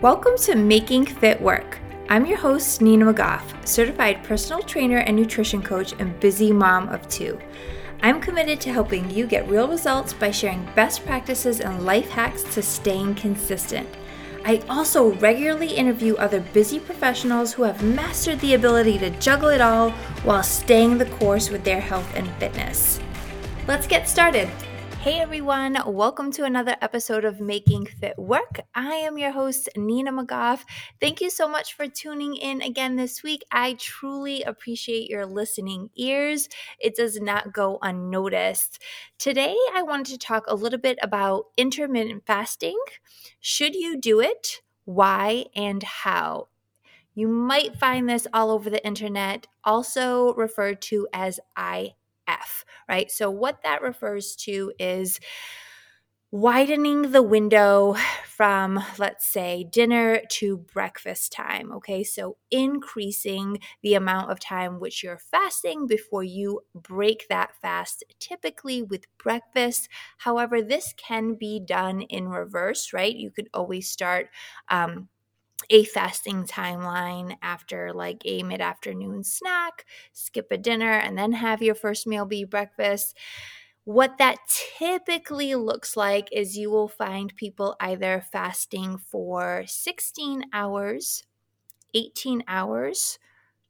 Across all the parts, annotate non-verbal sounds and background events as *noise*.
Welcome to Making Fit Work. I'm your host, Nina McGough, certified personal trainer and nutrition coach and busy mom of two. I'm committed to helping you get real results by sharing best practices and life hacks to staying consistent. I also regularly interview other busy professionals who have mastered the ability to juggle it all while staying the course with their health and fitness. Let's get started. Hey everyone, welcome to another episode of Making Fit Work. I am your host, Nina McGough. Thank you so much for tuning in again this week. I truly appreciate your listening ears. It does not go unnoticed. Today, I wanted to talk a little bit about intermittent fasting. Should you do it? Why and how? You might find this all over the internet, also referred to as I F, right? So, what that refers to is widening the window from, let's say, dinner to breakfast time. Okay, so increasing the amount of time which you're fasting before you break that fast, typically with breakfast. However, this can be done in reverse, right? You could always start. Um, a fasting timeline after like a mid afternoon snack, skip a dinner, and then have your first meal be breakfast. What that typically looks like is you will find people either fasting for 16 hours, 18 hours,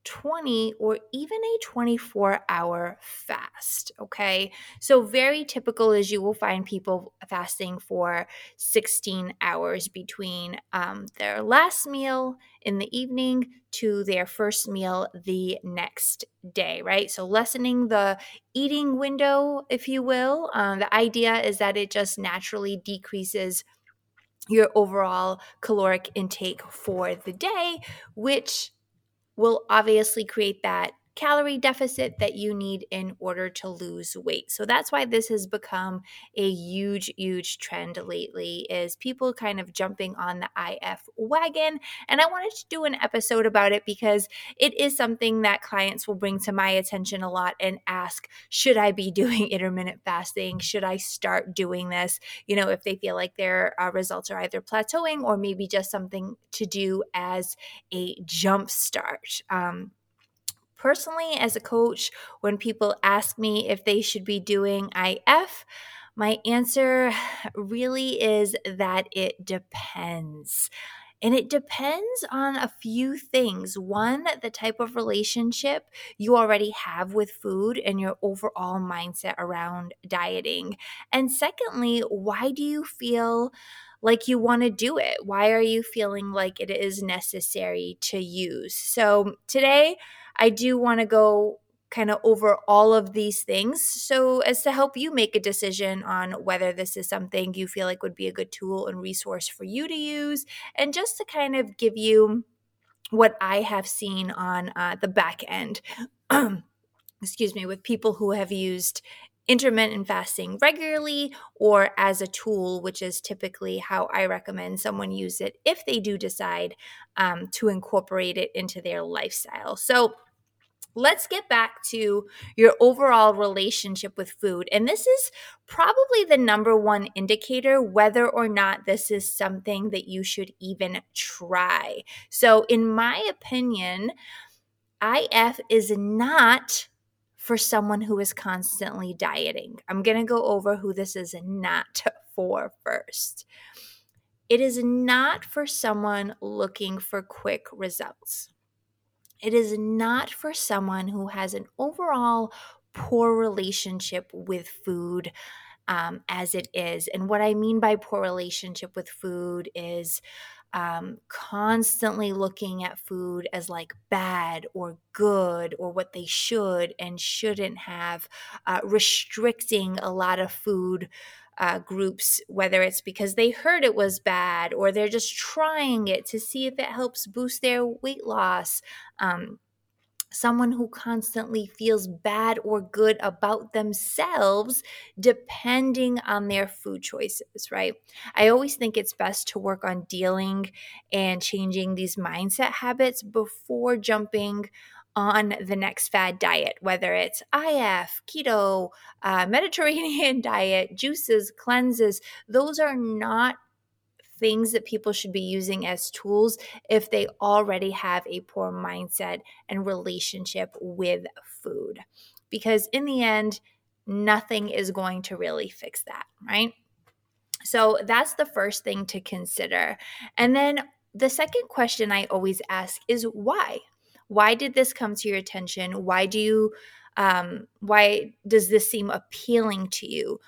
20 or even a 24 hour fast. Okay. So, very typical is you will find people fasting for 16 hours between um, their last meal in the evening to their first meal the next day, right? So, lessening the eating window, if you will. Um, the idea is that it just naturally decreases your overall caloric intake for the day, which will obviously create that calorie deficit that you need in order to lose weight. So that's why this has become a huge huge trend lately is people kind of jumping on the IF wagon and I wanted to do an episode about it because it is something that clients will bring to my attention a lot and ask, should I be *laughs* doing intermittent fasting? Should I start doing this? You know, if they feel like their uh, results are either plateauing or maybe just something to do as a jump start. Um, Personally, as a coach, when people ask me if they should be doing IF, my answer really is that it depends. And it depends on a few things. One, the type of relationship you already have with food and your overall mindset around dieting. And secondly, why do you feel like you want to do it? Why are you feeling like it is necessary to use? So today, I do want to go kind of over all of these things so as to help you make a decision on whether this is something you feel like would be a good tool and resource for you to use and just to kind of give you what I have seen on uh, the back end. *clears throat* excuse me, with people who have used intermittent fasting regularly or as a tool, which is typically how I recommend someone use it if they do decide um, to incorporate it into their lifestyle. So, let's get back to your overall relationship with food. And this is probably the number one indicator whether or not this is something that you should even try. So, in my opinion, IF is not for someone who is constantly dieting. I'm going to go over who this is not *laughs* for first. It is not for someone looking for quick results. It is not for someone who has an overall poor relationship with food um, as it is. And what I mean by poor relationship with food is um, constantly looking at food as like bad or good or what they should and shouldn't have, uh, restricting a lot of food uh, groups, whether it's because they heard it was bad or they're just trying it to see if it helps boost their weight loss. Um, someone who constantly feels bad or good about themselves depending on their food choices, right? I always think it's best to work on dealing and changing these mindset habits before jumping on the next fad diet, whether it's IF, keto, uh, *laughs* Mediterranean diet, juices, cleanses. Those are not things that people should be using as tools if they already have a poor mindset and relationship with food. Because in the end, nothing is going to really fix that, right? So that's the first thing to consider. And then the second question I always ask is why? Why did this come to your attention? Why do you um, why does this seem appealing to you?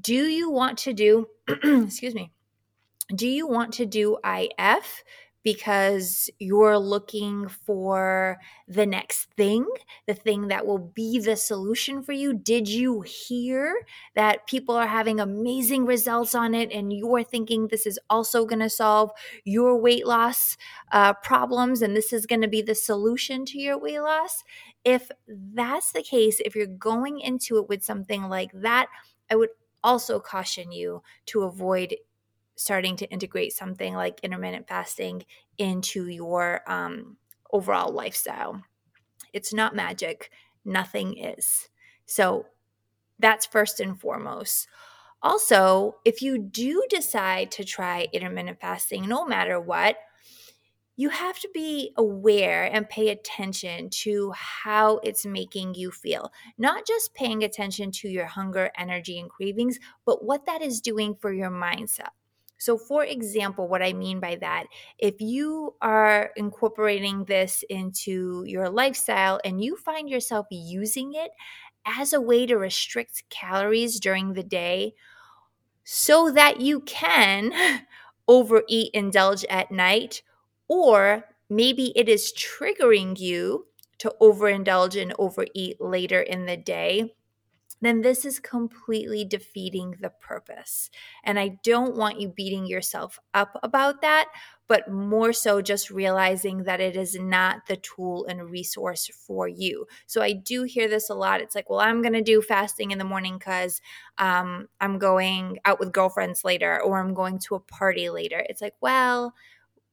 Do you want to do *clears throat* excuse me? Do you want to do IF because you're looking for the next thing, the thing that will be the solution for you? Did you hear that people are having amazing results on it and you're thinking this is also going to solve your weight loss uh, problems and this is going to be the solution to your weight loss? If that's the case, if you're going into it with something like that, I would also caution you to avoid starting to integrate something like intermittent fasting into your um, overall lifestyle. It's not magic, nothing is. So that's first and foremost. Also, if you do decide to try intermittent fasting, no matter what, you have to be aware and pay attention to how it's making you feel. Not just paying attention to your hunger, energy, and cravings, but what that is doing for your mindset. So, for example, what I mean by that, if you are incorporating this into your lifestyle and you find yourself using it as a way to restrict calories during the day so that you can *laughs* overeat, indulge at night, or maybe it is triggering you to overindulge and overeat later in the day then this is completely defeating the purpose. And I don't want you beating yourself up about that, but more so just realizing that it is not the tool and resource for you. So I do hear this a lot. It's like, well, I'm going to do fasting in the morning because um, I'm going out with girlfriends later or I'm going to a party later. It's like, well,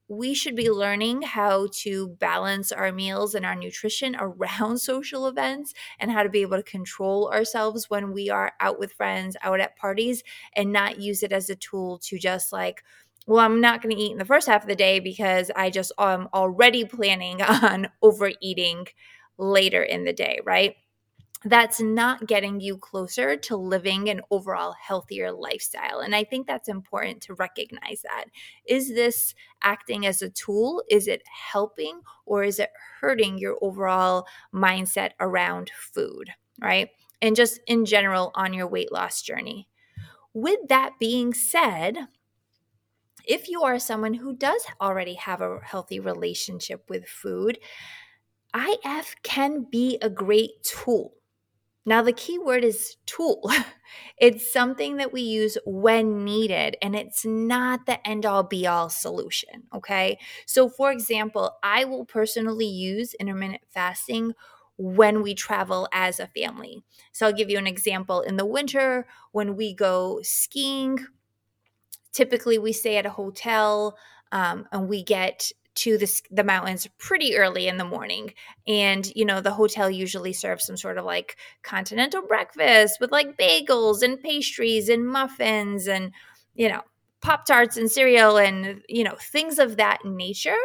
we should be learning how to balance our meals and our nutrition *laughs* around social events and how to be able to control ourselves when we are out with friends, out at parties, and not use it as a tool to just like, well, I'm not going to eat in the first half of the day because I just am already planning *laughs* on overeating later in the day, right? That's not getting you closer to living an overall healthier lifestyle. And I think that's important to recognize that. Is this acting as a tool? Is it helping or is it hurting your overall mindset around food, right? And just in general on your weight loss journey. With that being said, if you are someone who does already have a healthy relationship with food, IF can be a great tool now, the key word is tool. *laughs* it's something that we use when needed, and it's not the end all be all solution. Okay. So, for example, I will personally use intermittent fasting when we travel as a family. So, I'll give you an example. In the winter, when we go skiing, typically we stay at a hotel um, and we get to the, the mountains pretty early in the morning. And, you know, the hotel usually serves some sort of like continental breakfast with like bagels and pastries and muffins and, you know, Pop Tarts and cereal and, you know, things of that nature.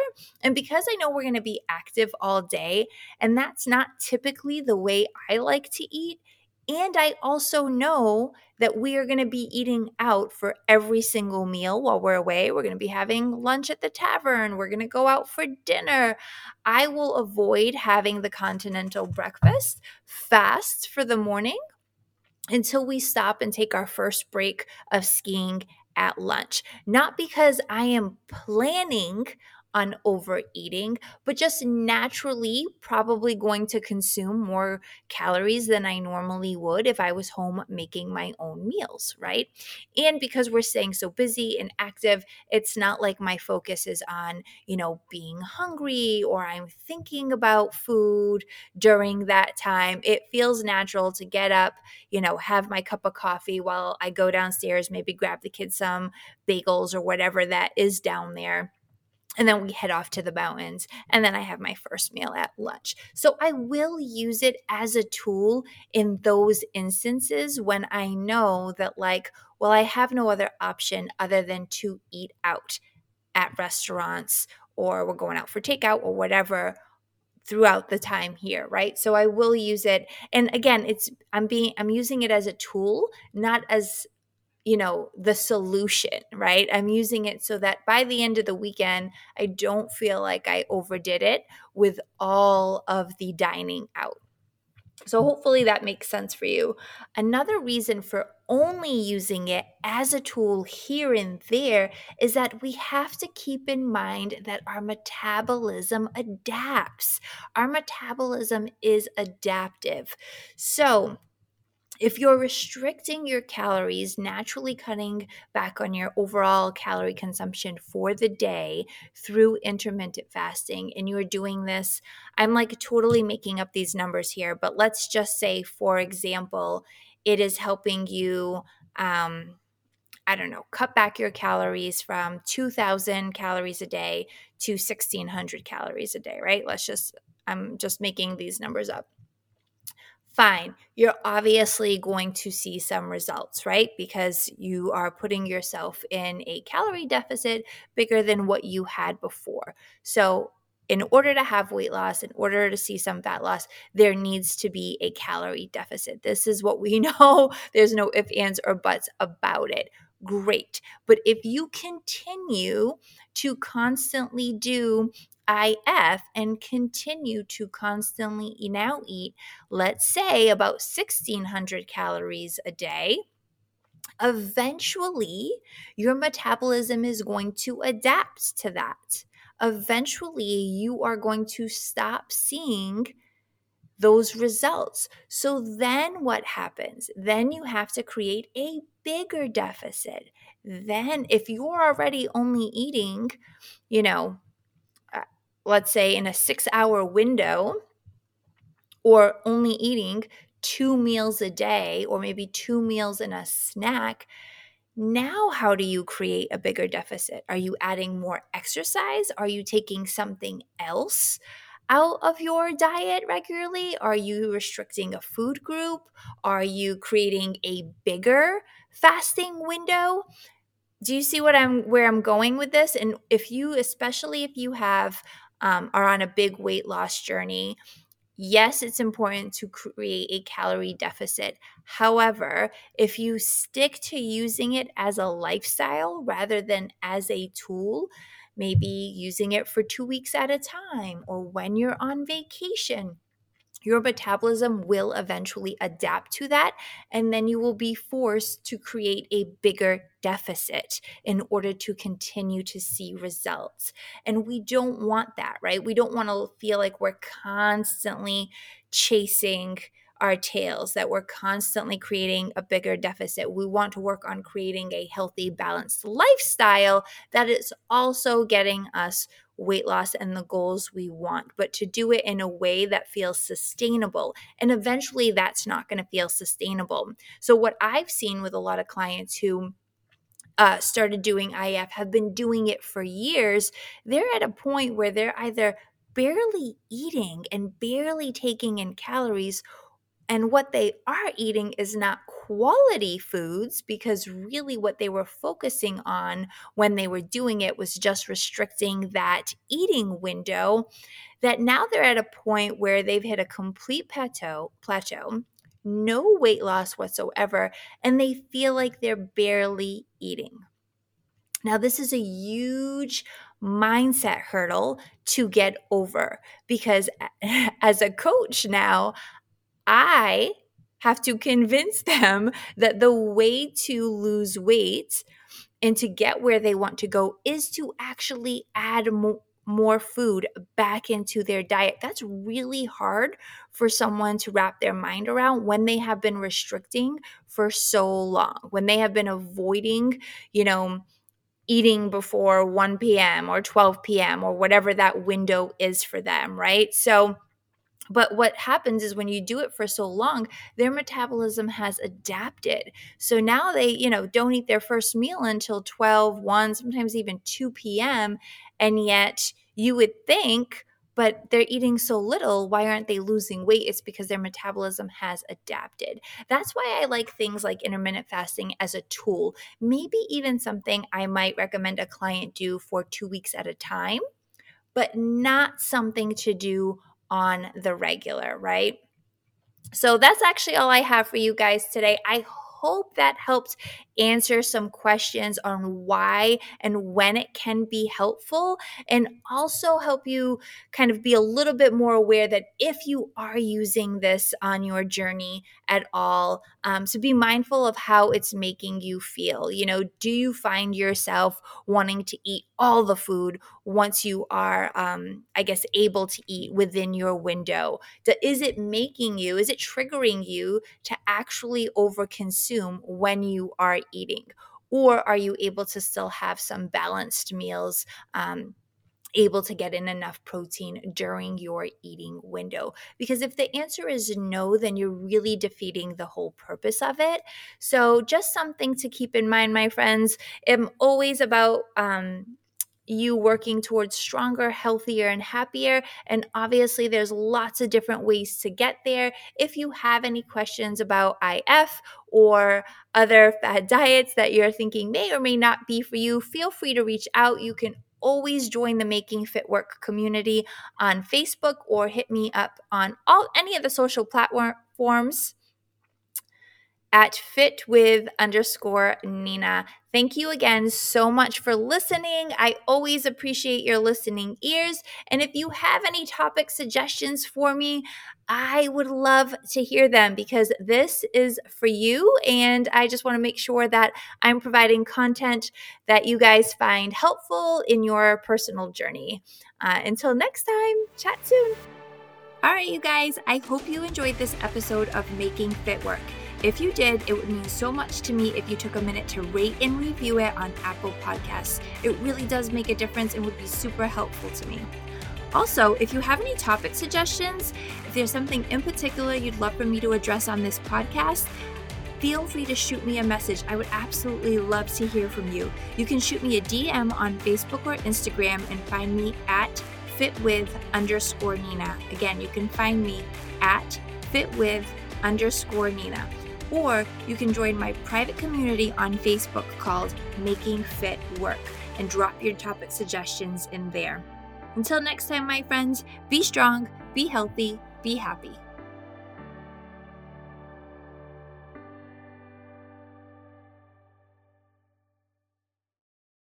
And because I know we're going to be active all day, and that's not typically the way I like to eat, and I also know that we are going to be eating out for every single meal while we're away. We're going to be having lunch at the tavern. We're going to go out for dinner. I will avoid having the continental breakfast fast for the morning until we stop and take our first break of skiing at lunch. Not because I am planning on overeating, but just naturally probably going to consume more calories than I normally would if I was home making my own meals, right? And because we're staying so busy and active, it's not like my focus is on, you know, being hungry or I'm thinking about food during that time. It feels natural to get up, you know, have my cup of coffee while I go downstairs, maybe grab the kids some bagels or whatever that is down there and then we head off to the mountains and then i have my first meal at lunch. So i will use it as a tool in those instances when i know that like well i have no other option other than to eat out at restaurants or we're going out for takeout or whatever throughout the time here right? So i will use it. And again it's i'm being i'm using it as a tool not as you know, the solution, right? I'm using it so that by the end of the weekend, I don't feel like I overdid it with all of the dining out. So, mm. hopefully, that makes sense for you. Another reason for only using it as a tool here and there is that we have to keep in mind that our metabolism adapts. Our metabolism is adaptive. So, if you're restricting your calories, naturally cutting back on your overall calorie consumption for the day through intermittent fasting, and you're doing this, I'm like totally making up these numbers here, but let's just say, for example, it is helping you. Um, I don't know, cut back your calories from 2000 calories a day to 1600 calories a day, right? Let's just, I'm just making these numbers up fine. You're obviously going to see some results, right? Because you are putting yourself in a calorie deficit bigger than what you had before. So, in order to have weight loss, in order to see some fat loss, there needs to be a calorie deficit. This is what we *laughs* know. There's no ifs, ands, or buts about it. Great. But if you continue to constantly do IF and continue to constantly now eat, let's say about 1600 calories a day, eventually your metabolism is going to adapt to that. Eventually, you are going to stop seeing those results. So then what happens? Then you have to create a bigger deficit. Then, if you're already only eating, you know, let's say in a six hour window, or only eating two meals a day, or maybe two meals and a snack, now how do you create a bigger deficit? Are you adding more exercise? Are you taking something else? out of your diet regularly? Are you restricting a food group? Are you creating a bigger fasting window? Do you see what I'm where I'm going with this? And if you especially if you have um, are on a big weight loss journey, yes, it's important to create a calorie deficit. However, if you stick to using it as a lifestyle rather than as a tool, maybe using it for two weeks at a time or when you're on vacation, your metabolism will eventually adapt to that. And then you will be forced to create a bigger deficit in order to continue to see results. And we don't want that, right? We don't want to feel like we're constantly chasing our tails, that we're constantly creating a bigger deficit. We want to work on creating a healthy, balanced lifestyle that is also getting us weight loss and the goals we want, but to do it in a way that feels sustainable. And eventually that's not going to feel sustainable. So, what I've seen with a lot of clients who uh, started doing IF have been doing it for years, they're at a point where they're either barely eating and barely taking in calories and what they are eating is not quality foods because really what they were focusing on when they were doing it was just restricting that eating window that now they're at a point where they've hit a complete plateau plateau no weight loss whatsoever and they feel like they're barely eating. Now this is a huge mindset hurdle to get over because *laughs* as a coach now I have to convince them that the way to lose weight and to get where they want to go is to actually add more more food back into their diet. That's really hard for someone to wrap their mind around when they have been restricting for so long, when they have been avoiding, you know, eating before 1 p.m. or 12 p.m. or whatever that window is for them, right? So but what happens is when you do it for so long their metabolism has adapted. So now they you know don't eat their first meal until 12 1 sometimes even 2 p.m and yet you would think but they're eating so little why aren't they losing weight? It's because their metabolism has adapted. That's why i like things like intermittent fasting as a tool. Maybe even something i might recommend a client do for 2 weeks at a time but not something to do on the regular, right? So that's actually all I have for you guys today. I hope that helped answer some questions on why and when it can be helpful, and also help you kind of be a little bit more aware that if you are using this on your journey at all, um, so be mindful of how it's making you feel. You know, do you find yourself wanting to eat all the food once you are, um, I guess, able to eat within your window? Is it making you, is it triggering you to actually overconsume when you are eating? Or are you able to still have some balanced meals? Um, able to get in enough protein during your eating window? Because if the answer is no, then you're really defeating the whole purpose of it. So, just something to keep in mind, my friends. I'm always about um, you working towards stronger, healthier, and happier. And obviously, there's lots of different ways to get there. If you have any questions about IF or other fad diets that you're thinking may or may not be for you, feel free to reach out. You can always join the Making Fit Work community on Facebook or hit me up on all any of the social platforms at fit with underscore Nina. Thank you again so much for listening. I always appreciate your listening ears. And if you have any topic suggestions for me, I would love to hear them because this is for you. And I just want to make sure that I'm providing content that you guys find helpful in your personal journey. Uh, until next time, chat soon. All right, you guys, I hope you enjoyed this episode of Making Fit Work. If you did, it would mean so much to me if you took a minute to rate and review it on Apple Podcasts. It really does make a difference and would be super helpful to me. Also, if you have any topic suggestions, if there's something in particular you'd love for me to address on this podcast, feel free to shoot me a message. I would absolutely love to hear from you. You can shoot me a DM on Facebook or Instagram and find me at fitwith underscore Nina. Again, you can find me at fitwith underscore Nina or you can join my private community on Facebook called Making Fit Work and drop your topic suggestions in there. Until next time, my friends, be strong, be healthy, be happy.